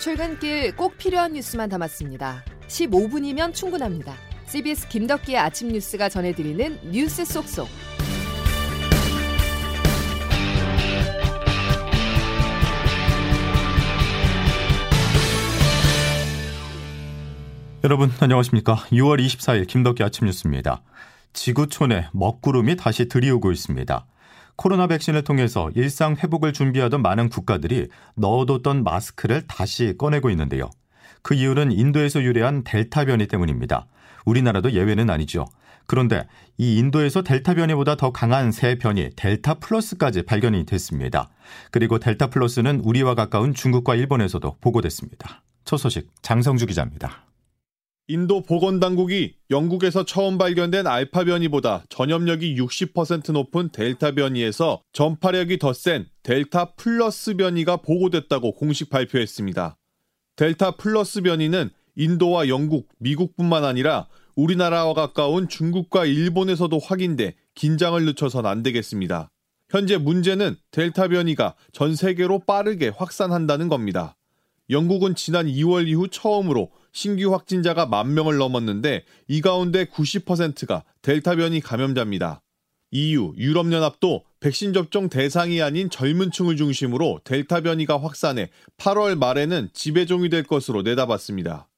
출근길 꼭 필요한 뉴스만 담았습니다. 15분이면 충분합니다. CBS 김덕기의 아침 뉴스가 전해드리는 뉴스 속속. 여러분 안녕하십니까? 6월 24일 김덕기 아침 뉴스입니다. 지구촌에 먹구름이 다시 들이오고 있습니다. 코로나 백신을 통해서 일상 회복을 준비하던 많은 국가들이 넣어뒀던 마스크를 다시 꺼내고 있는데요. 그 이유는 인도에서 유래한 델타 변이 때문입니다. 우리나라도 예외는 아니죠. 그런데 이 인도에서 델타 변이보다 더 강한 새 변이 델타 플러스까지 발견이 됐습니다. 그리고 델타 플러스는 우리와 가까운 중국과 일본에서도 보고됐습니다. 첫 소식 장성주 기자입니다. 인도 보건당국이 영국에서 처음 발견된 알파 변이보다 전염력이 60% 높은 델타 변이에서 전파력이 더 센 델타 플러스 변이가 보고됐다고 공식 발표했습니다. 델타 플러스 변이는 인도와 영국, 미국뿐만 아니라 우리나라와 가까운 중국과 일본에서도 확인돼 긴장을 늦춰선 안 되겠습니다. 현재 문제는 델타 변이가 전 세계로 빠르게 확산한다는 겁니다. 영국은 지난 2월 이후 처음으로 신규 확진자가 만 명을 넘었는데 이 가운데 90%가 델타 변이 감염자입니다. EU, 유럽연합도 백신 접종 대상이 아닌 젊은 층을 중심으로 델타 변이가 확산해 8월 말에는 지배종이 될 것으로 내다봤습니다.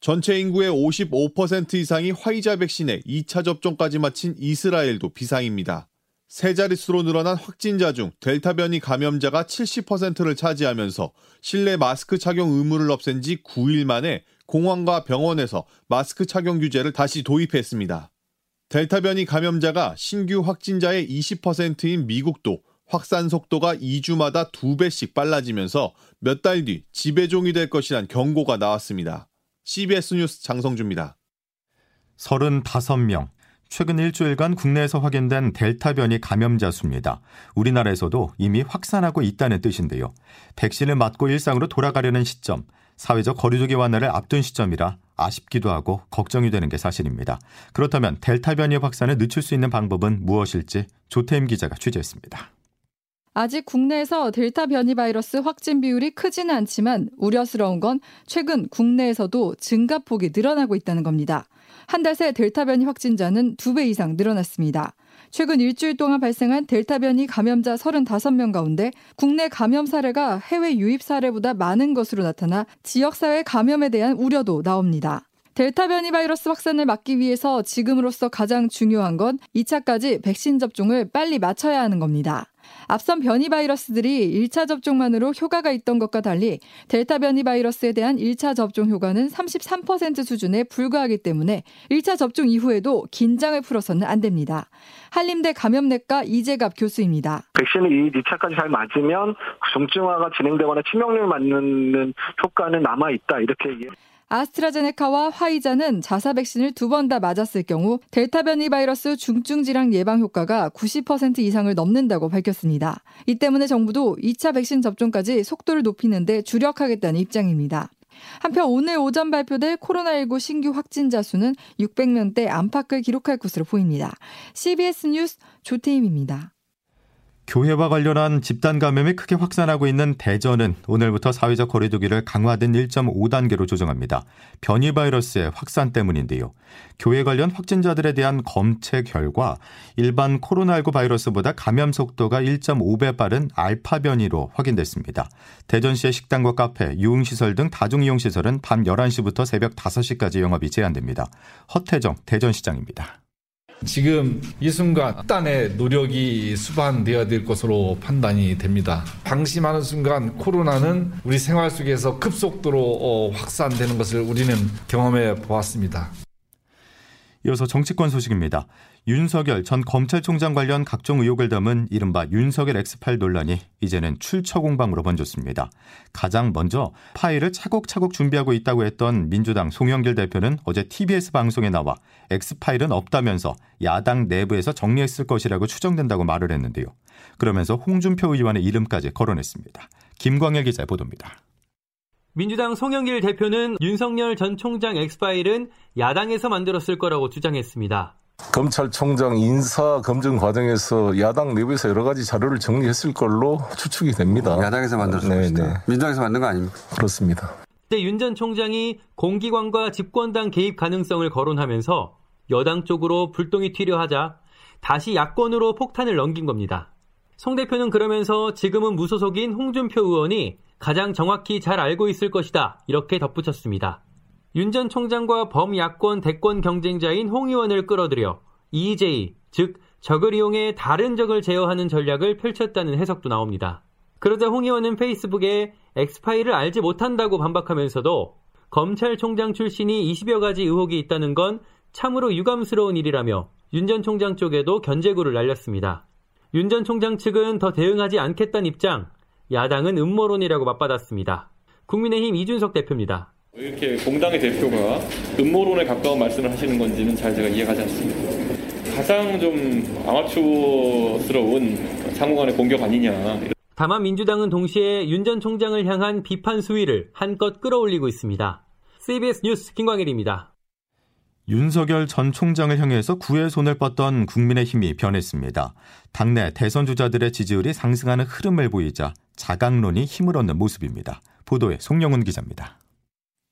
전체 인구의 55% 이상이 화이자 백신에 2차 접종까지 마친 이스라엘도 비상입니다. 세 자릿수로 늘어난 확진자 중 델타 변이 감염자가 70%를 차지하면서 실내 마스크 착용 의무를 없앤 지 9일 만에 공항과 병원에서 마스크 착용 규제를 다시 도입했습니다. 델타 변이 감염자가 신규 확진자의 20%인 미국도 확산 속도가 2주마다 2배씩 빨라지면서 몇 달 뒤 지배종이 될 것이란 경고가 나왔습니다. CBS 뉴스 장성주입니다. 35명. 최근 일주일간 국내에서 확인된 델타 변이 감염자 수입니다. 우리나라에서도 이미 확산하고 있다는 뜻인데요. 백신을 맞고 일상으로 돌아가려는 시점, 사회적 거리두기 완화를 앞둔 시점이라 아쉽기도 하고 걱정이 되는 게 사실입니다. 그렇다면 델타 변이 확산을 늦출 수 있는 방법은 무엇일지 조태임 기자가 취재했습니다. 아직 국내에서 델타 변이 바이러스 확진 비율이 크지는 않지만 우려스러운 건 최근 국내에서도 증가폭이 늘어나고 있다는 겁니다. 한 달 새 델타 변이 확진자는 두 배 이상 늘어났습니다. 최근 일주일 동안 발생한 델타 변이 감염자 35명 가운데 국내 감염 사례가 해외 유입 사례보다 많은 것으로 나타나 지역사회 감염에 대한 우려도 나옵니다. 델타 변이 바이러스 확산을 막기 위해서 지금으로서 가장 중요한 건 2차까지 백신 접종을 빨리 마쳐야 하는 겁니다. 앞선 변이 바이러스들이 1차 접종만으로 효과가 있던 것과 달리 델타 변이 바이러스에 대한 1차 접종 효과는 33% 수준에 불과하기 때문에 1차 접종 이후에도 긴장을 풀어서는 안 됩니다. 한림대 감염내과 이재갑 교수입니다. 백신을 이 2차까지 잘 맞으면 중증화가 진행되거나 치명률 맞는 효과는 남아 있다 이렇게. 아스트라제네카와 화이자는 자사 백신을 두 번 다 맞았을 경우 델타 변이 바이러스 중증 질환 예방 효과가 90% 이상을 넘는다고 밝혔습니다. 이 때문에 정부도 2차 백신 접종까지 속도를 높이는데 주력하겠다는 입장입니다. 한편 오늘 오전 발표될 코로나19 신규 확진자 수는 600명대 안팎을 기록할 것으로 보입니다. CBS 뉴스 조태임입니다. 교회와 관련한 집단 감염이 크게 확산하고 있는 대전은 오늘부터 사회적 거리두기를 강화된 1.5단계로 조정합니다. 변이 바이러스의 확산 때문인데요. 교회 관련 확진자들에 대한 검체 결과 일반 코로나19 바이러스보다 감염 속도가 1.5배 빠른 알파 변이로 확인됐습니다. 대전시의 식당과 카페, 유흥시설 등 다중이용시설은 밤 11시부터 새벽 5시까지 영업이 제한됩니다. 허태정 대전시장입니다. 지금 이 순간 단의 노력이 수반되어야 될 것으로 판단이 됩니다. 방심하는 순간 코로나는 우리 생활 속에서 급속도로 어, 확산되는 것을 우리는 경험해 보았습니다. 이어서 정치권 소식입니다. 윤석열 전 검찰총장 관련 각종 의혹을 담은 이른바 윤석열 엑스파일 논란이 이제는 출처 공방으로 번졌습니다. 가장 먼저 파일을 차곡차곡 준비하고 있다고 했던 민주당 송영길 대표는 어제 TBS 방송에 나와 엑스파일은 없다면서 야당 내부에서 정리했을 것이라고 추정된다고 말을 했는데요. 그러면서 홍준표 의원의 이름까지 거론했습니다. 김광일 기자 보도입니다. 민주당 송영길 대표는 윤석열 전 총장 엑스파일은 야당에서 만들었을 거라고 주장했습니다. 검찰총장 인사 검증 과정에서 야당 내부에서 여러 가지 자료를 정리했을 걸로 추측이 됩니다. 야당에서 만들었을 네, 것이다. 네. 민주당에서 만든 거 아닙니까? 그렇습니다. 이때 윤 전 총장이 공기관과 집권당 개입 가능성을 거론하면서 여당 쪽으로 불똥이 튀려 하자 다시 야권으로 폭탄을 넘긴 겁니다. 송 대표는 그러면서 지금은 무소속인 홍준표 의원이 가장 정확히 잘 알고 있을 것이다. 이렇게 덧붙였습니다. 윤 전 총장과 범야권 대권 경쟁자인 홍 의원을 끌어들여 EJ, 즉 적을 이용해 다른 적을 제어하는 전략을 펼쳤다는 해석도 나옵니다. 그러자 홍 의원은 페이스북에 엑스파일을 알지 못한다고 반박하면서도 검찰총장 출신이 20여 가지 의혹이 있다는 건 참으로 유감스러운 일이라며 윤 전 총장 쪽에도 견제구를 날렸습니다. 윤 전 총장 측은 더 대응하지 않겠다는 입장, 야당은 음모론이라고 맞받았습니다. 국민의힘 이준석 대표입니다. 왜 이렇게 공당의 대표가 음모론에 가까운 말씀을 하시는 건지는 잘 제가 이해가 지 않습니다. 가장 좀 아마추어스러운 상호간의 공격 아니냐. 다만 민주당은 동시에 윤 전 총장을 향한 비판 수위를 한껏 끌어올리고 있습니다. CBS 뉴스 김광일입니다. 윤석열 전 총장을 향해서 구의 손을 뻗던 국민의힘이 변했습니다. 당내 대선 주자들의 지지율이 상승하는 흐름을 보이자 자강론이 힘을 얻는 모습입니다. 보도에 송영훈 기자입니다.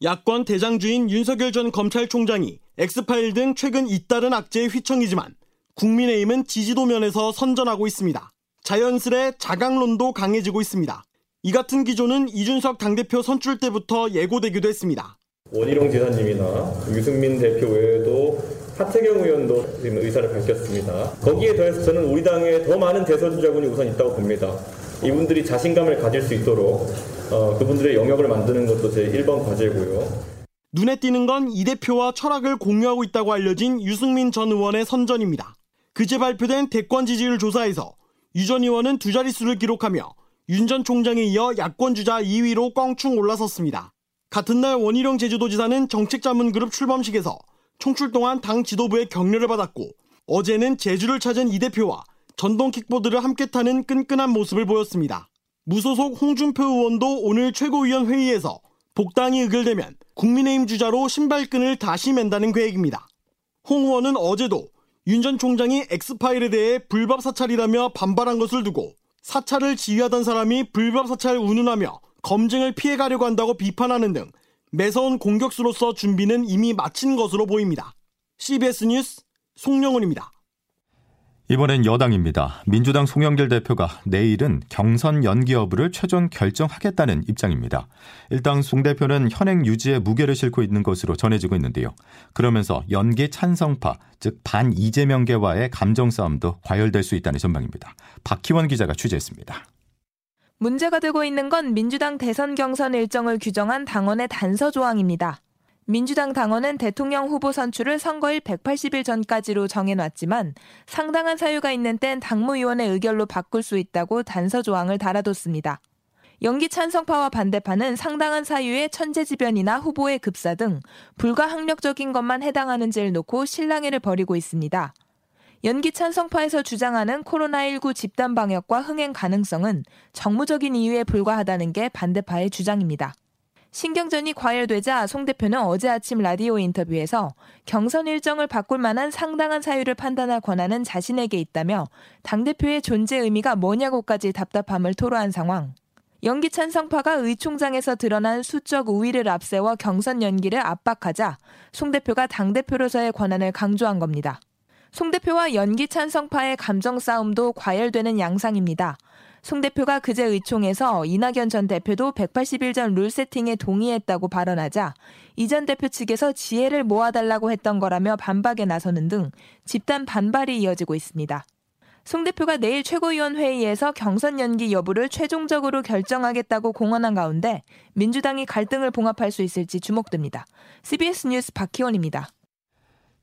야권 대장주인 윤석열 전 검찰총장이 엑스파일 등 최근 잇따른 악재의 휘청이지만 국민의힘은 지지도 면에서 선전하고 있습니다. 자연스레 자강론도 강해지고 있습니다. 이 같은 기조는 이준석 당대표 선출 때부터 예고되기도 했습니다. 원희룡 지사님이나 유승민 대표 외에도 하태경 의원도 지금 의사를 밝혔습니다. 거기에 더해서 저는 우리 당에 더 많은 대선 주자군이 우선 있다고 봅니다. 이분들이 자신감을 가질 수 있도록 어, 그분들의 영역을 만드는 것도 제 1번 과제고요. 눈에 띄는 건 이 대표와 철학을 공유하고 있다고 알려진 유승민 전 의원의 선전입니다. 그제 발표된 대권 지지율 조사에서 유 전 의원은 두 자릿수를 기록하며 윤 전 총장에 이어 야권 주자 2위로 껑충 올라섰습니다. 같은 날 원희룡 제주도지사는 정책자문그룹 출범식에서 총출 동안 당 지도부의 격려를 받았고 어제는 제주를 찾은 이 대표와 전동 킥보드를 함께 타는 끈끈한 모습을 보였습니다. 무소속 홍준표 의원도 오늘 최고위원 회의에서 복당이 의결되면 국민의힘 주자로 신발끈을 다시 맨다는 계획입니다. 홍 의원은 어제도 윤 전 총장이 엑스파일에 대해 불법 사찰이라며 반발한 것을 두고 사찰을 지휘하던 사람이 불법 사찰 운운하며 검증을 피해가려고 한다고 비판하는 등 매서운 공격수로서 준비는 이미 마친 것으로 보입니다. CBS 뉴스 송영훈입니다. 이번엔 여당입니다. 민주당 송영길 대표가 내일은 경선 연기 여부를 최종 결정하겠다는 입장입니다. 일단 송 대표는 현행 유지에 무게를 싣고 있는 것으로 전해지고 있는데요. 그러면서 연기 찬성파, 즉 반 이재명계와의 감정 싸움도 과열될 수 있다는 전망입니다. 박희원 기자가 취재했습니다. 문제가 되고 있는 건 민주당 대선 경선 일정을 규정한 당원의 단서 조항입니다. 민주당 당원은 대통령 후보 선출을 선거일 180일 전까지로 정해놨지만 상당한 사유가 있는 땐 당무위원회 의결로 바꿀 수 있다고 단서 조항을 달아뒀습니다. 연기 찬성파와 반대파는 상당한 사유에 천재지변이나 후보의 급사 등 불가항력적인 것만 해당하는지를 놓고 실랑이를 벌이고 있습니다. 연기 찬성파에서 주장하는 코로나19 집단 방역과 흥행 가능성은 정무적인 이유에 불과하다는 게 반대파의 주장입니다. 신경전이 과열되자 송 대표는 어제 아침 라디오 인터뷰에서 경선 일정을 바꿀 만한 상당한 사유를 판단할 권한은 자신에게 있다며 당대표의 존재 의미가 뭐냐고까지 답답함을 토로한 상황. 연기 찬 성파가 의총장에서 드러난 수적 우위를 앞세워 경선 연기를 압박하자 송 대표가 당대표로서의 권한을 강조한 겁니다. 송 대표와 연기 찬성파의 감정 싸움도 과열되는 양상입니다. 송 대표가 그제 의총에서 이낙연 전 대표도 180일 전룰 세팅에 동의했다고 발언하자 이 전 대표 측에서 지혜를 모아달라고 했던 거라며 반박에 나서는 등 집단 반발이 이어지고 있습니다. 송 대표가 내일 최고위원 회의에서 경선 연기 여부를 최종적으로 결정하겠다고 공언한 가운데 민주당이 갈등을 봉합할 수 있을지 주목됩니다. CBS 뉴스 박희원입니다.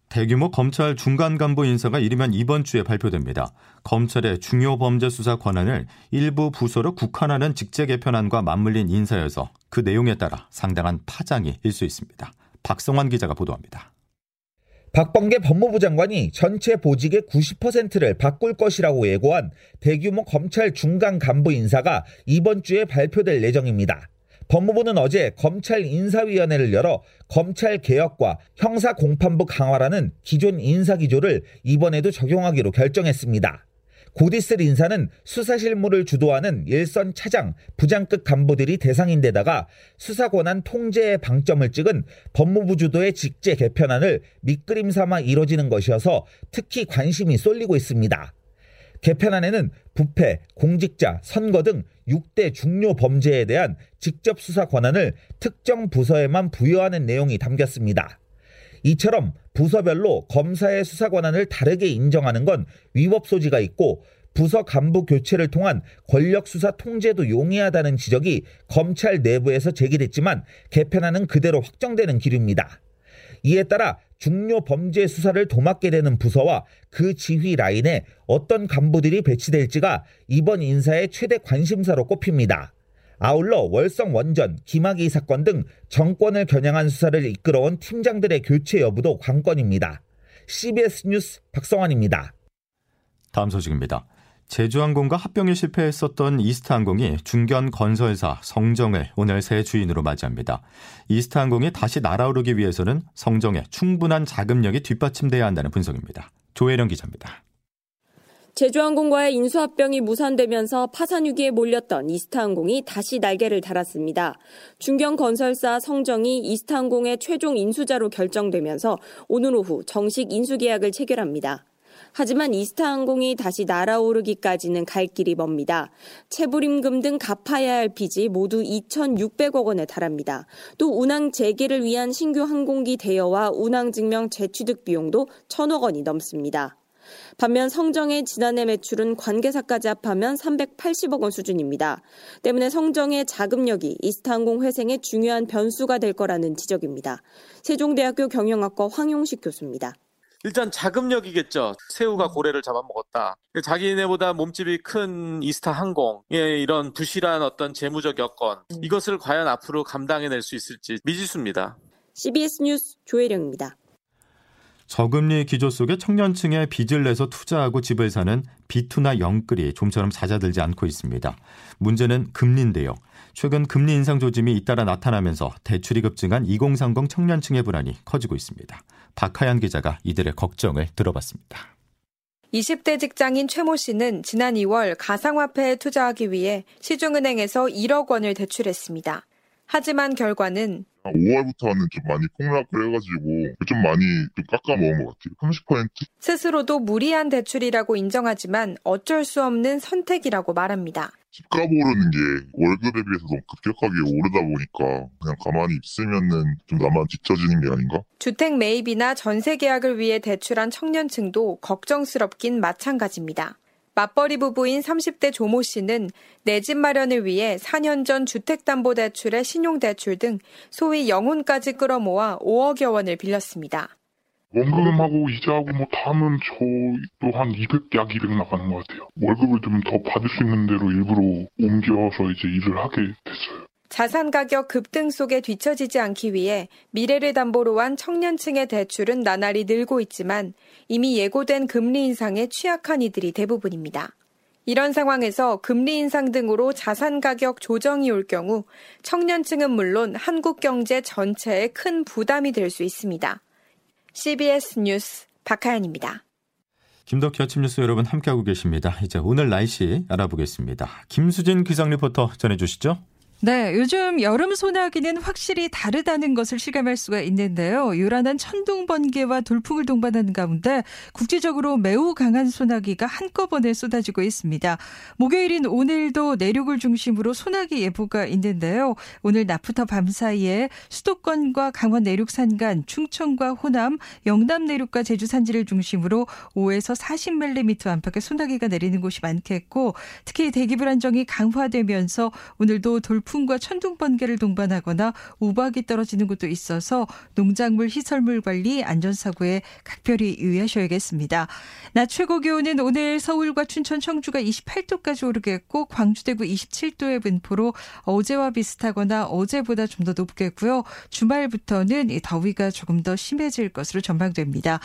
대규모 검찰 중간 간부 인사가 이르면 이번 주에 발표됩니다. 검찰의 중요 범죄 수사 권한을 일부 부서로 국한하는 직제 개편안과 맞물린 인사여서 그 내용에 따라 상당한 파장이 일 수 있습니다. 박성환 기자가 보도합니다. 박범계 법무부 장관이 전체 보직의 90%를 바꿀 것이라고 예고한 대규모 검찰 중간 간부 인사가 이번 주에 발표될 예정입니다. 법무부는 어제 검찰 인사위원회를 열어 검찰 개혁과 형사 공판부 강화라는 기존 인사 기조를 이번에도 적용하기로 결정했습니다. 곧 있을 인사는 수사 실무를 주도하는 일선 차장, 부장급 간부들이 대상인데다가 수사 권한 통제의 방점을 찍은 법무부 주도의 직제 개편안을 밑그림 삼아 이뤄지는 것이어서 특히 관심이 쏠리고 있습니다. 개편안에는 부패, 공직자, 선거 등 6대 중요 범죄에 대한 직접 수사 권한을 특정 부서에만 부여하는 내용이 담겼습니다. 이처럼 부서별로 검사의 수사 권한을 다르게 인정하는 건 위법 소지가 있고 부서 간부 교체를 통한 권력 수사 통제도 용이하다는 지적이 검찰 내부에서 제기됐지만 개편안은 그대로 확정되는 기류입니다. 이에 따라 중요 범죄 수사를 도맡게 되는 부서와 그 지휘 라인에 어떤 간부들이 배치될지가 이번 인사의 최대 관심사로 꼽힙니다. 아울러 월성 원전, 김학의 사건 등 정권을 겨냥한 수사를 이끌어온 팀장들의 교체 여부도 관건입니다. CBS 뉴스 박성환입니다. 다음 소식입니다. 제주항공과 합병에 실패했었던 이스타항공이 중견 건설사 성정을 오늘 새 주인으로 맞이합니다. 이스타항공이 다시 날아오르기 위해서는 성정에 충분한 자금력이 뒷받침돼야 한다는 분석입니다. 조혜령 기자입니다. 제주항공과의 인수합병이 무산되면서 파산 위기에 몰렸던 이스타항공이 다시 날개를 달았습니다. 중견 건설사 성정이 이스타항공의 최종 인수자로 결정되면서 오늘 오후 정식 인수계약을 체결합니다. 하지만 이스타항공이 다시 날아오르기까지는 갈 길이 멉니다. 체불임금 등 갚아야 할 빚이 모두 2,600억 원에 달합니다. 또 운항 재개를 위한 신규 항공기 대여와 운항 증명 재취득 비용도 1,000억 원이 넘습니다. 반면 성정의 지난해 매출은 관계사까지 합하면 380억 원 수준입니다. 때문에 성정의 자금력이 이스타항공 회생의 중요한 변수가 될 거라는 지적입니다. 세종대학교 경영학과 황용식 교수입니다. 일단 자금력이겠죠. 새우가 고래를 잡아먹었다. 자기네보다 몸집이 큰 이스타 항공의 이런 부실한 어떤 재무적 여건 이것을 과연 앞으로 감당해낼 수 있을지 미지수입니다. CBS 뉴스 조혜령입니다. 저금리 기조 속에 청년층에 빚을 내서 투자하고 집을 사는 비투나 영끌이 좀처럼 잦아들지 않고 있습니다. 문제는 금리인데요. 최근 금리 인상 조짐이 잇따라 나타나면서 대출이 급증한 2030 청년층의 불안이 커지고 있습니다. 박하연 기자가 이들의 걱정을 들어봤습니다. 20대 직장인 최모 씨는 지난 2월 가상화폐에 투자하기 위해 시중은행에서 1억 원을 대출했습니다. 하지만 결과는 5월부터는 좀 많이 폭락을 해가지고 좀 많이 좀 깎아먹은 것 같아요. 30%? 스스로도 무리한 대출이라고 인정하지만 어쩔 수 없는 선택이라고 말합니다. 집값 오르는 게 월급에 비해서 너무 급격하게 오르다 보니까 그냥 가만히 있으면은 좀 나만 뒤처지는 게 아닌가? 주택 매입이나 전세 계약을 위해 대출한 청년층도 걱정스럽긴 마찬가지입니다. 맞벌이 부부인 30대 조모 씨는 내 집 마련을 위해 4년 전 주택담보대출에 신용대출 등 소위 영혼까지 끌어모아 5억여 원을 빌렸습니다. 원금하고 이자하고 뭐다 하면 저도 한 200, 약 200 나가는 것 같아요. 월급을 좀 더 받을 수 있는 대로 일부러 옮겨서 이제 일을 하게 됐어요. 자산 가격 급등 속에 뒤처지지 않기 위해 미래를 담보로 한 청년층의 대출은 나날이 늘고 있지만 이미 예고된 금리 인상에 취약한 이들이 대부분입니다. 이런 상황에서 금리 인상 등으로 자산 가격 조정이 올 경우 청년층은 물론 한국 경제 전체에 큰 부담이 될 수 있습니다. CBS 뉴스 박하연입니다. 김덕희 아침 뉴스 여러분 함께하고 계십니다. 이제 오늘 날씨 알아보겠습니다. 김수진 기상 리포터 전해주시죠. 네, 요즘 여름 소나기는 확실히 다르다는 것을 실감할 수가 있는데요. 요란한 천둥 번개와 돌풍을 동반하는 가운데 국지적으로 매우 강한 소나기가 한꺼번에 쏟아지고 있습니다. 목요일인 오늘도 내륙을 중심으로 소나기 예보가 있는데요. 오늘 낮부터 밤 사이에 수도권과 강원 내륙 산간, 충청과 호남, 영남 내륙과 제주 산지를 중심으로 5에서 40mm 안팎의 소나기가 내리는 곳이 많겠고 특히 대기 불안정이 강화되면서 오늘도 돌 돌풍과 천둥 번개를 동반하거나 우박이 떨어지는 곳도 있어서 농작물 희설물 관리 안전 사고에 각별히 유의하셔야겠습니다. 낮 최고 기온은 오늘 서울과 춘천 청주가 28도까지 오르겠고 광주 대구 27도의 분포로 어제와 비슷하거나 어제보다 좀 더 높겠고요. 주말부터는 더위가 조금 더 심해질 것으로 전망됩니다.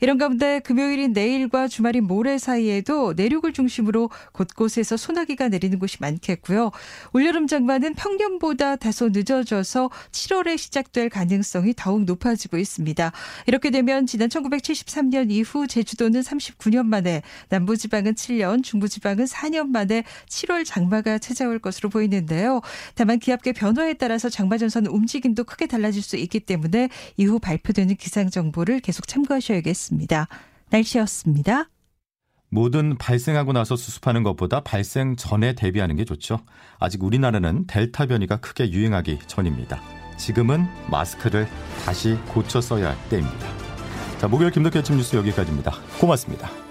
이런 가운데 금요일인 내일과 주말인 모레 사이에도 내륙을 중심으로 곳곳에서 소나기가 내리는 곳이 많겠고요. 올여름 장마는 변이는 평년보다 다소 늦어져서 7월에 시작될 가능성이 더욱 높아지고 있습니다. 이렇게 되면 지난 1973년 이후 제주도는 39년 만에, 남부지방은 7년, 중부지방은 4년 만에 7월 장마가 찾아올 것으로 보이는데요. 다만 기압계 변화에 따라서 장마 전선 움직임도 크게 달라질 수 있기 때문에 이후 발표되는 기상 정보를 계속 참고하셔야겠습니다. 날씨였습니다. 뭐든 발생하고 나서 수습하는 것보다 발생 전에 대비하는 게 좋죠. 아직 우리나라는 델타 변이가 크게 유행하기 전입니다. 지금은 마스크를 다시 고쳐 써야 할 때입니다. 자, 목요일 김덕현 아침 뉴스 여기까지입니다. 고맙습니다.